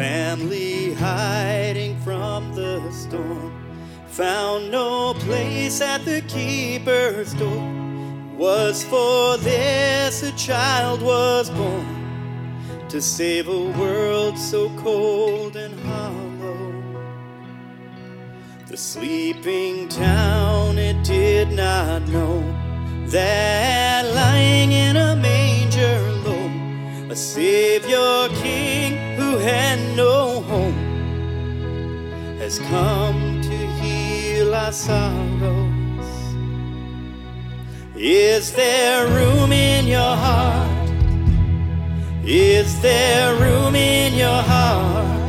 family hiding from the storm. Found no place at the keeper's door. Was for this a child was born. To save a world so cold and hollow. The sleeping town it did not know that lying in a manger low a savior king who had no home has come to heal our sorrows. Is there room in your heart? Is there room in your heart?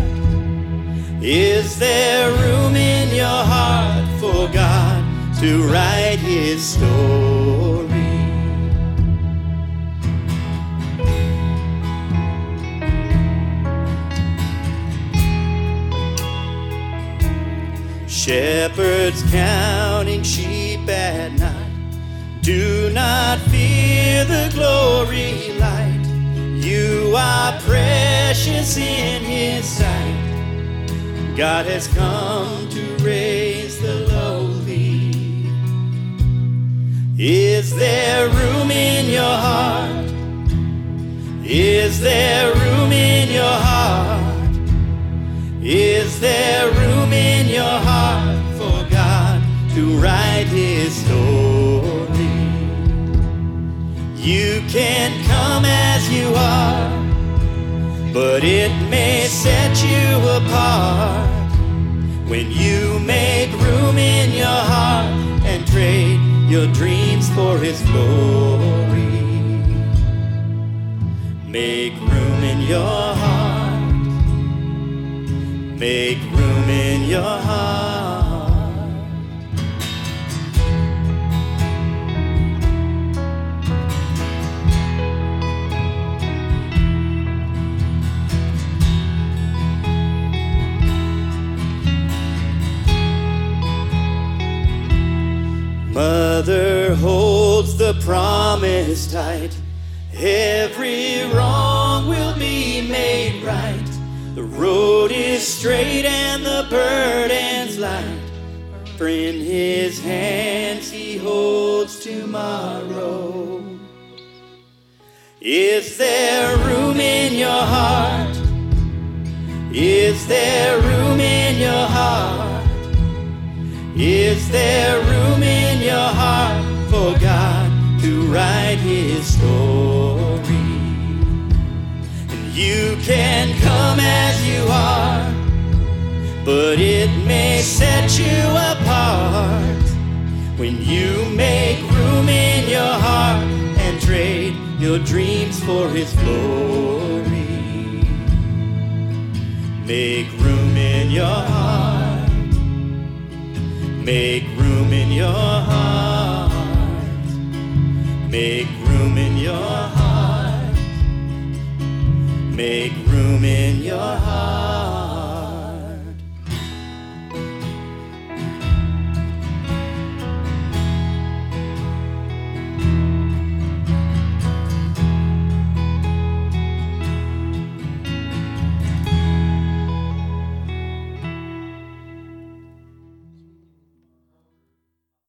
Is there room in your heart for God to write his story Shepherds counting sheep at night. Do not fear the glory light. You are precious in his sight. God has come to raise the lowly. Is there room in your heart? Is there room in your heart can come as you are but it may set you apart. When you make room in your heart and trade your dreams for his glory. Make room in your heart. Make room in your heart Mother holds the promise tight. Every wrong will be made right. The road is straight and the burden's light. For in his hands he holds tomorrow. Is there room in your heart? Is there room in your heart? Is there story. And you can come as you are but it may set you apart. When you make room in your heart and trade your dreams for his glory. Make room in your heart. Make room in your heart. Make your heart. Make room in your heart.